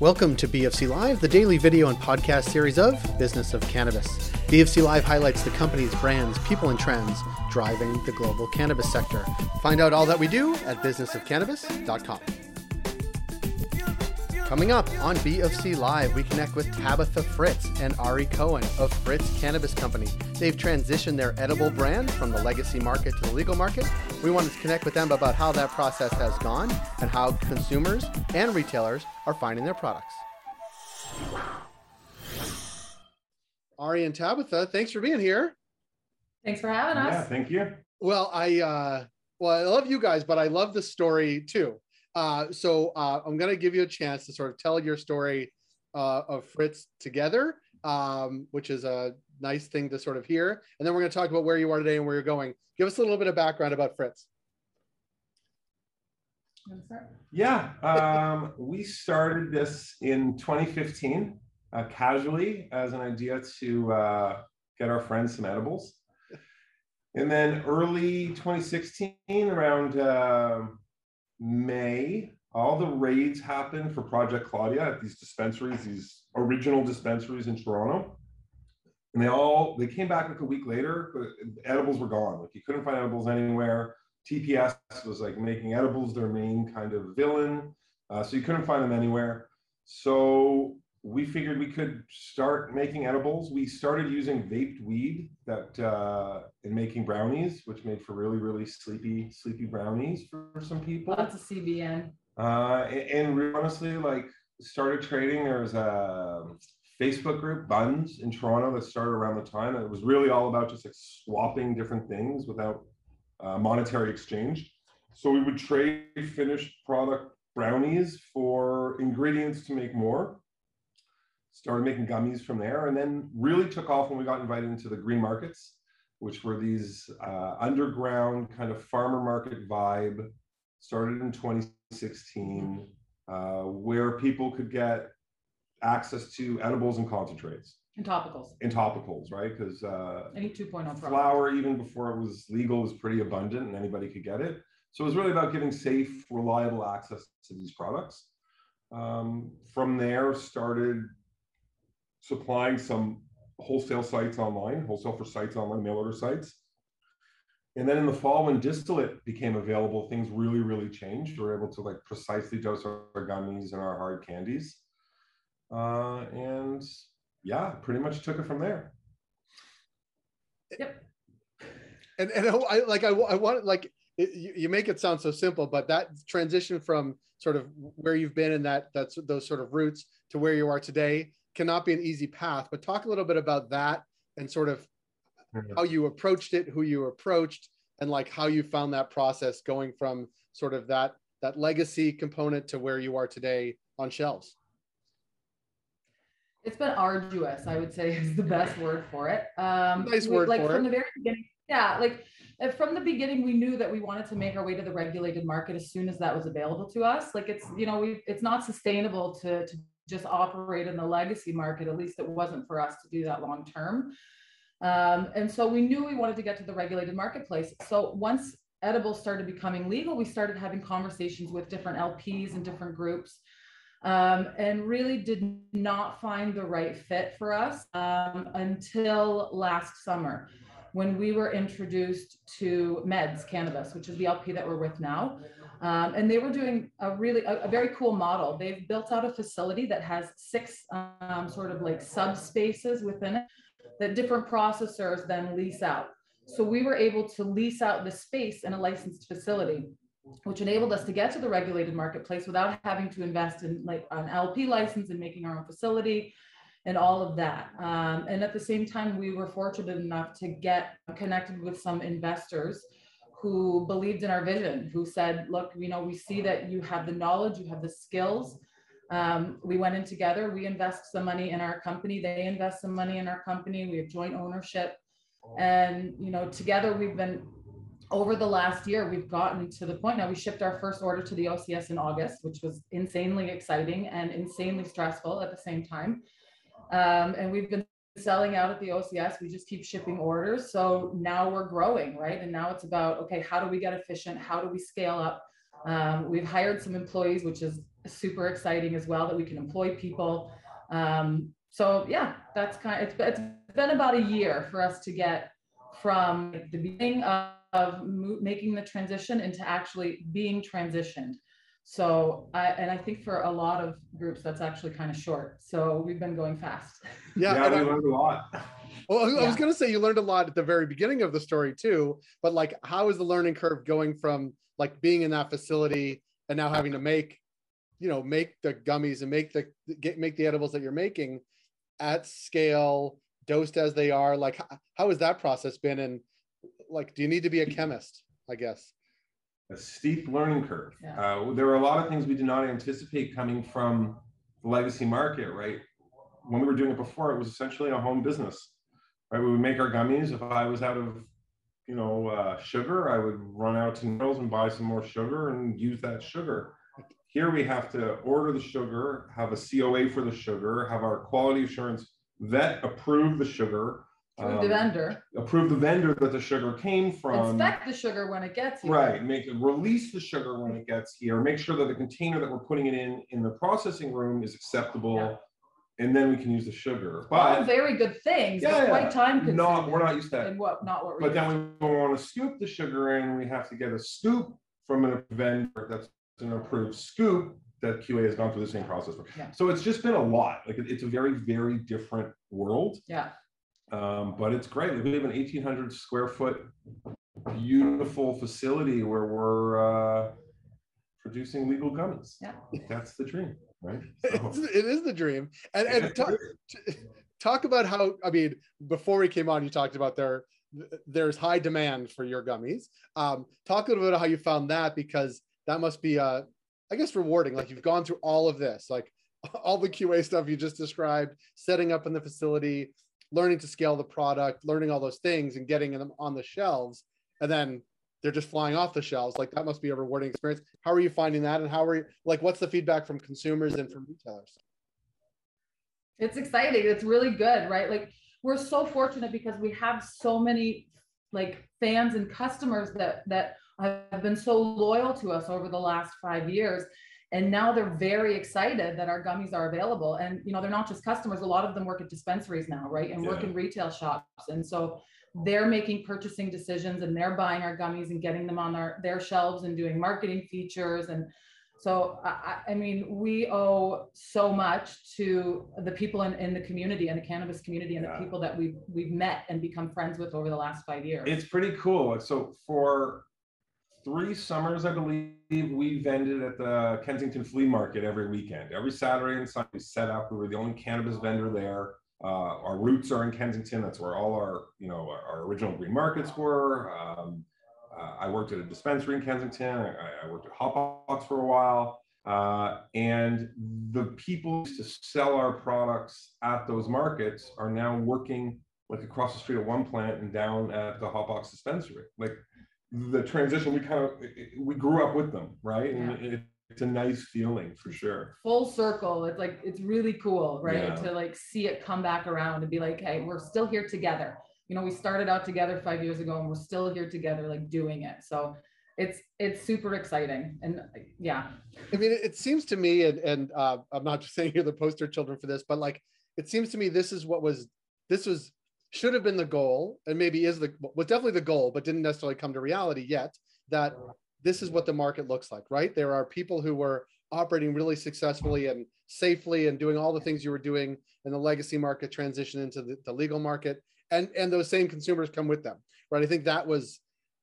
Welcome to BFC Live, the daily video and podcast series of Business of Cannabis. BFC Live highlights the companies, brands, people, and trends driving the global cannabis sector. Find out all that we do at businessofcannabis.com. Coming up on BFC Live, we connect with Tabitha Fritz and Ari Cohen of Fritz Cannabis Company. They've transitioned their edible brand from the legacy market to the legal market. We wanted to connect with them about how that process has gone and how consumers and retailers are finding their products. Ari and Tabitha, thanks for being here. Thanks for having us. Yeah, thank you. Well, I uh, well, I love you guys, but I love the story too. Uh, so uh, I'm going to give you a chance to sort of tell your story uh, of Fritz together, um, which is a nice thing to sort of hear. And then we're going to talk about where you are today and where you're going. Give us a little bit of background about Fritz. Yeah, um, we started this in 2015 uh, casually as an idea to uh, get our friends some edibles. And then early 2016, around uh, May, all the raids happened for Project Claudia at these dispensaries, these original dispensaries in Toronto. And they all they came back like a week later, but edibles were gone. Like you couldn't find edibles anywhere. TPS was like making edibles their main kind of villain. Uh, so you couldn't find them anywhere. So we figured we could start making edibles. We started using vaped weed that uh, in making brownies, which made for really, really sleepy, sleepy brownies for, for some people. Lots of CBN. Uh, and, and honestly, like started trading. There was a Facebook group, Bunz, in Toronto that started around the time. And it was really all about just like swapping different things without uh, monetary exchange. So we would trade finished product brownies for ingredients to make more started making gummies from there, and then really took off when we got invited into the green markets, which were these uh, underground kind of farmer market vibe. Started in 2016, uh, where people could get access to edibles and concentrates. And topicals. And topicals, right? Because uh, any 2.0 flower, even before it was legal, was pretty abundant and anybody could get it. So it was really about giving safe, reliable access to these products. Um, from there, started supplying some wholesale sites online, wholesale for sites online, mail order sites. And then in the fall, when distillate became available, things really, really changed. We were able to like precisely dose our gummies and our hard candies. Uh, and yeah, pretty much took it from there. Yep. And, and I like, I, I want like, it, you, you make it sound so simple, but that transition from sort of where you've been and that that's those sort of roots to where you are today cannot be an easy path, but talk a little bit about that and sort of how you approached it, who you approached, and like how you found that process going from sort of that that legacy component to where you are today on shelves. It's been arduous, I would say is the best word for it. Um, nice word like for from it. the very beginning. Yeah, like from the beginning, we knew that we wanted to make our way to the regulated market as soon as that was available to us. Like it's, you know, we it's not sustainable to to just operate in the legacy market. At least it wasn't for us to do that long term. Um, and so we knew we wanted to get to the regulated marketplace. So once edibles started becoming legal, we started having conversations with different LPs and different groups. Um, and really did not find the right fit for us um, until last summer when we were introduced to Meds Cannabis, which is the LP that we're with now. Um, and they were doing a really a, a, very cool model. They've built out a facility that has six um, sort of like subspaces within it that different processors then lease out. So we were able to lease out the space in a licensed facility, which enabled us to get to the regulated marketplace without having to invest in like an LP license and making our own facility and all of that. Um, and at the same time, we were fortunate enough to get connected with some investors who believed in our vision, who said, look, you know, we see that you have the knowledge, you have the skills. Um, we went in together, we invest some money in our company, they invest some money in our company, we have joint ownership. And, you know, together we've been, over the last year, we've gotten to the point now we shipped our first order to the OCS in August, which was insanely exciting and insanely stressful at the same time. Um, and we've been selling out at the OCS. We just keep shipping orders. So now we're growing, right? And now it's about, okay, how do we get efficient? How do we scale up? Um, we've hired some employees, which is super exciting as well that we can employ people. Um, so yeah, that's kind of, it's, it's been about a year for us to get from the beginning of, of making the transition into actually being transitioned. So, I, and I think for a lot of groups, that's actually kind of short. So we've been going fast. Yeah, yeah we I, learned a lot. Well, I, yeah. was going to say you learned a lot at the very beginning of the story too, but like, how is the learning curve going from like being in that facility and now having to make, you know, make the gummies and make the get make the edibles that you're making at scale, dosed as they are? Like, how, how has that process been? And like, do you need to be a chemist? I guess a steep learning curve. Yeah. Uh, there were a lot of things we did not anticipate coming from the legacy market, right? When we were doing it before, it was essentially a home business, right? We would make our gummies. If I was out of, you know, uh, sugar, I would run out to Mills and buy some more sugar and use that sugar. Here we have to order the sugar, have a COA for the sugar, have our quality assurance vet approve the sugar, Approve the um, vendor, approve the vendor that the sugar came from. inspect the sugar when it gets here. Right, make it release the sugar when it gets here, make sure that the container that we're putting it in, in the processing room is acceptable. And then we can use the sugar, All but very good things, Yeah, but yeah. quite time consuming. not, we're not used to that. And what, not what we're. But then we want to scoop the sugar in, we have to get a scoop from an vendor that's an approved scoop that QA has gone through the same process. for. Yeah. So it's just been a lot, like, it- it's a very, very different world. Yeah, Um, but it's great. We have an eighteen hundred square foot beautiful facility where we're uh, producing legal gummies. Yeah. That's the dream, right? It's, it is the dream. And, and talk, talk about how, I mean, before we came on, you talked about there, there's high demand for your gummies. Um, talk a little bit about how you found that because that must be, uh, I guess, rewarding. Like you've gone through all of this, like all the QA stuff you just described, setting up in the facility, learning to scale the product, learning all those things and getting them on the shelves. And then they're just flying off the shelves. Like that must be a rewarding experience. How are you finding that? And how are you like what's the feedback from consumers and from retailers? It's exciting. It's really good, right? Like we're so fortunate because we have so many like fans and customers that that have been so loyal to us over the last five years and now they're very excited that our gummies are available. And you know they're not just customers. A lot of them work at dispensaries now right? And yeah. work in retail shops. And so they're making purchasing decisions and they're buying our gummies and getting them on our their shelves and doing marketing features. And so I, I mean we owe so much to the people in, in the community and the cannabis community and yeah. the people that we've we've met and become friends with over the last five years. It's pretty cool. So for three summers, I believe, we vended at the Kensington Flea Market every weekend. Every Saturday and Sunday, we set up. We were the only cannabis vendor there. Uh, our roots are in Kensington. That's where all our, you know, our, our original green markets were. Um, uh, I worked at a dispensary in Kensington. I, I worked at Hotbox for a while. Uh, and the people to sell our products at those markets are now working like across the street at one plant and down at the Hotbox dispensary. Like the transition we kind of we grew up with them right? Yeah. and it, it's a nice feeling for sure. Full circle it's like it's really cool right? Yeah. to like see it come back around and be like hey we're still here together. You know we started out together five years ago and we're still here together like doing it. So it's it's super exciting and yeah. I mean it seems to me and and uh, i'm not just saying you're the poster children for this but like it seems to me this is what was this was should have been the goal and maybe is the was definitely the goal but didn't necessarily come to reality yet that this is what the market looks like right? There are people who were operating really successfully and safely and doing all the things you were doing in the legacy market transition into the, the legal market and and those same consumers come with them right? I think that was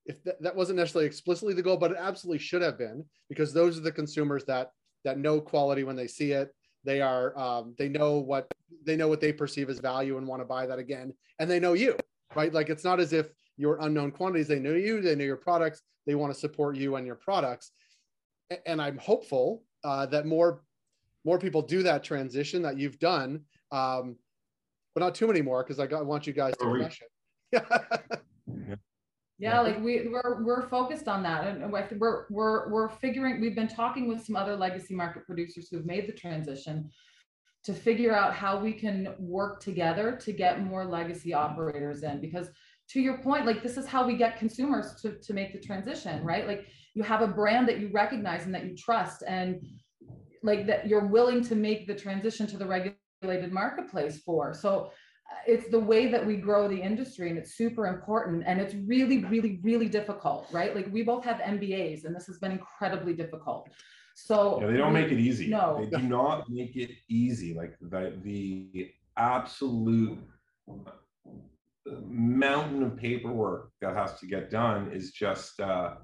if that, that wasn't necessarily explicitly the goal but it absolutely should have been because those are the consumers that that know quality when they see it they are um, they know what they know what they perceive as value and want to buy that again and they know you right? Like it's not as if you're unknown quantities they know you they know your products they want to support you and your products. And i'm hopeful uh, that more more people do that transition that you've done um, but not too many more because I, I want you guys to crush it. Yeah like we we're we're focused on that and we're we're we're figuring we've been talking with some other legacy market producers who've made the transition to figure out how we can work together to get more legacy operators in because to your point like this is how we get consumers to, to make the transition right like you have a brand that you recognize and that you trust and like that you're willing to make the transition to the regulated marketplace for. So it's the way that we grow the industry and it's super important and it's really really really difficult right? Like we both have mbas and this has been incredibly difficult. So yeah, they don't we, make it easy. No. They do not make it easy. Like the the absolute mountain of paperwork that has to get done is just uh,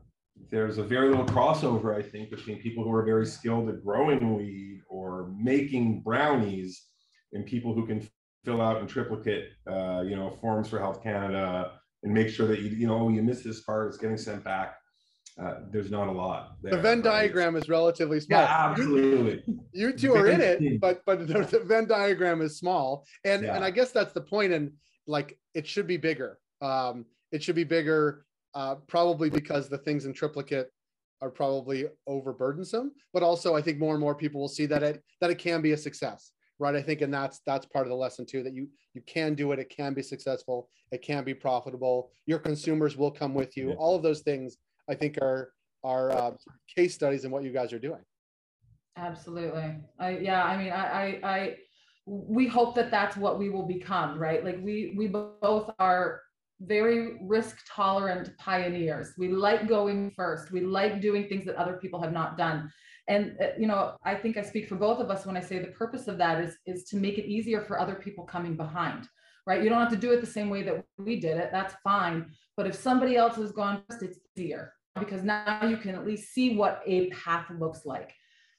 there's a very little crossover, I think, between people who are very skilled at growing weed or making brownies and people who can fill out and triplicate, uh, you know, forms for Health Canada and make sure that you, you know, you miss this part, it's getting sent back. Uh, there's not a lot. There, the Venn right? diagram is relatively small. Yeah, absolutely. You, you two are in it, but but the, the, Venn diagram is small, and yeah. and I guess that's the point. And like, it should be bigger. Um, it should be bigger uh, probably because the things in triplicate are probably overburdensome, but also I think more and more people will see that it that it can be a success, right? I think, and that's that's part of the lesson too that you you can do it, it can be successful, it can be profitable. Your consumers will come with you. All of those things I think are are uh, case studies in what you guys are doing. Absolutely, I yeah, I mean, I I. I we hope that that's what we will become right like we we both are very risk tolerant pioneers. We like going first. We like doing things that other people have not done. And uh, you know, I think I speak for both of us when I say the purpose of that is is to make it easier for other people coming behind. Right? You don't have to do it the same way that we did it. That's fine. But if somebody else has gone first, it's easier because now you can at least see what a path looks like.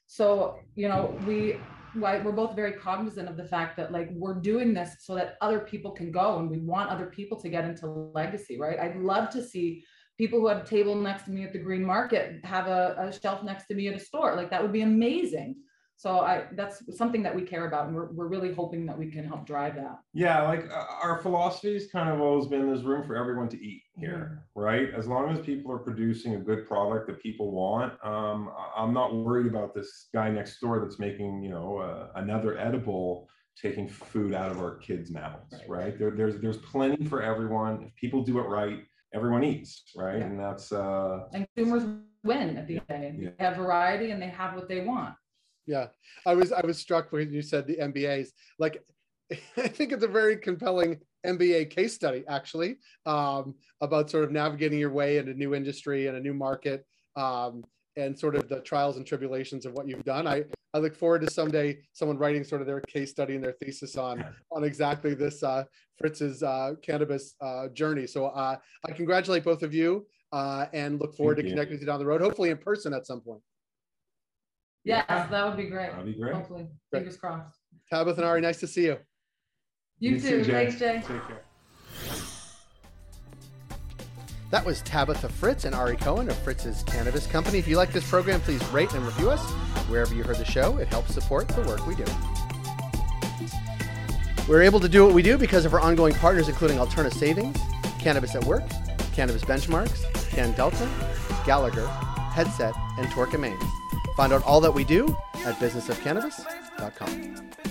So, you know, we we're both very cognizant of the fact that like we're doing this so that other people can go and we want other people to get into legacy right i'd love to see people who have a table next to me at the green market have a, a shelf next to me at a store like that would be amazing so I that's something that we care about, and we're, we're really hoping that we can help drive that. Yeah, like uh, our philosophy has kind of always been there's room for everyone to eat here, mm-hmm. right? As long as people are producing a good product that people want, um, I'm not worried about this guy next door that's making you know uh, another edible taking food out of our kids' mouths, right? right? There, there's there's plenty for everyone. If people do it right, everyone eats, right? Yeah. And that's uh and consumers win at the end. Yeah. They have variety and they have what they want yeah i was i was struck when you said the mbas like i think it's a very compelling mba case study actually um, about sort of navigating your way in a new industry and a new market um, and sort of the trials and tribulations of what you've done i i look forward to someday someone writing sort of their case study and their thesis on on exactly this uh, fritz's uh, cannabis uh, journey so uh, i congratulate both of you uh, and look forward Thank to you. connecting with you down the road hopefully in person at some point Yes, that would be great. That'd be great. Hopefully, fingers crossed. Tabitha and Ari, nice to see you. You, you too. too Thanks, Jay. Take care. That was Tabitha Fritz and Ari Cohen of Fritz's Cannabis Company. If you like this program, please rate and review us wherever you heard the show. It helps support the work we do. We're able to do what we do because of our ongoing partners, including Alterna Savings, Cannabis at Work, Cannabis Benchmarks, CanDelta, Gallagher, Headset, and Torkin Manes. Find out all that we do at businessofcannabis.com.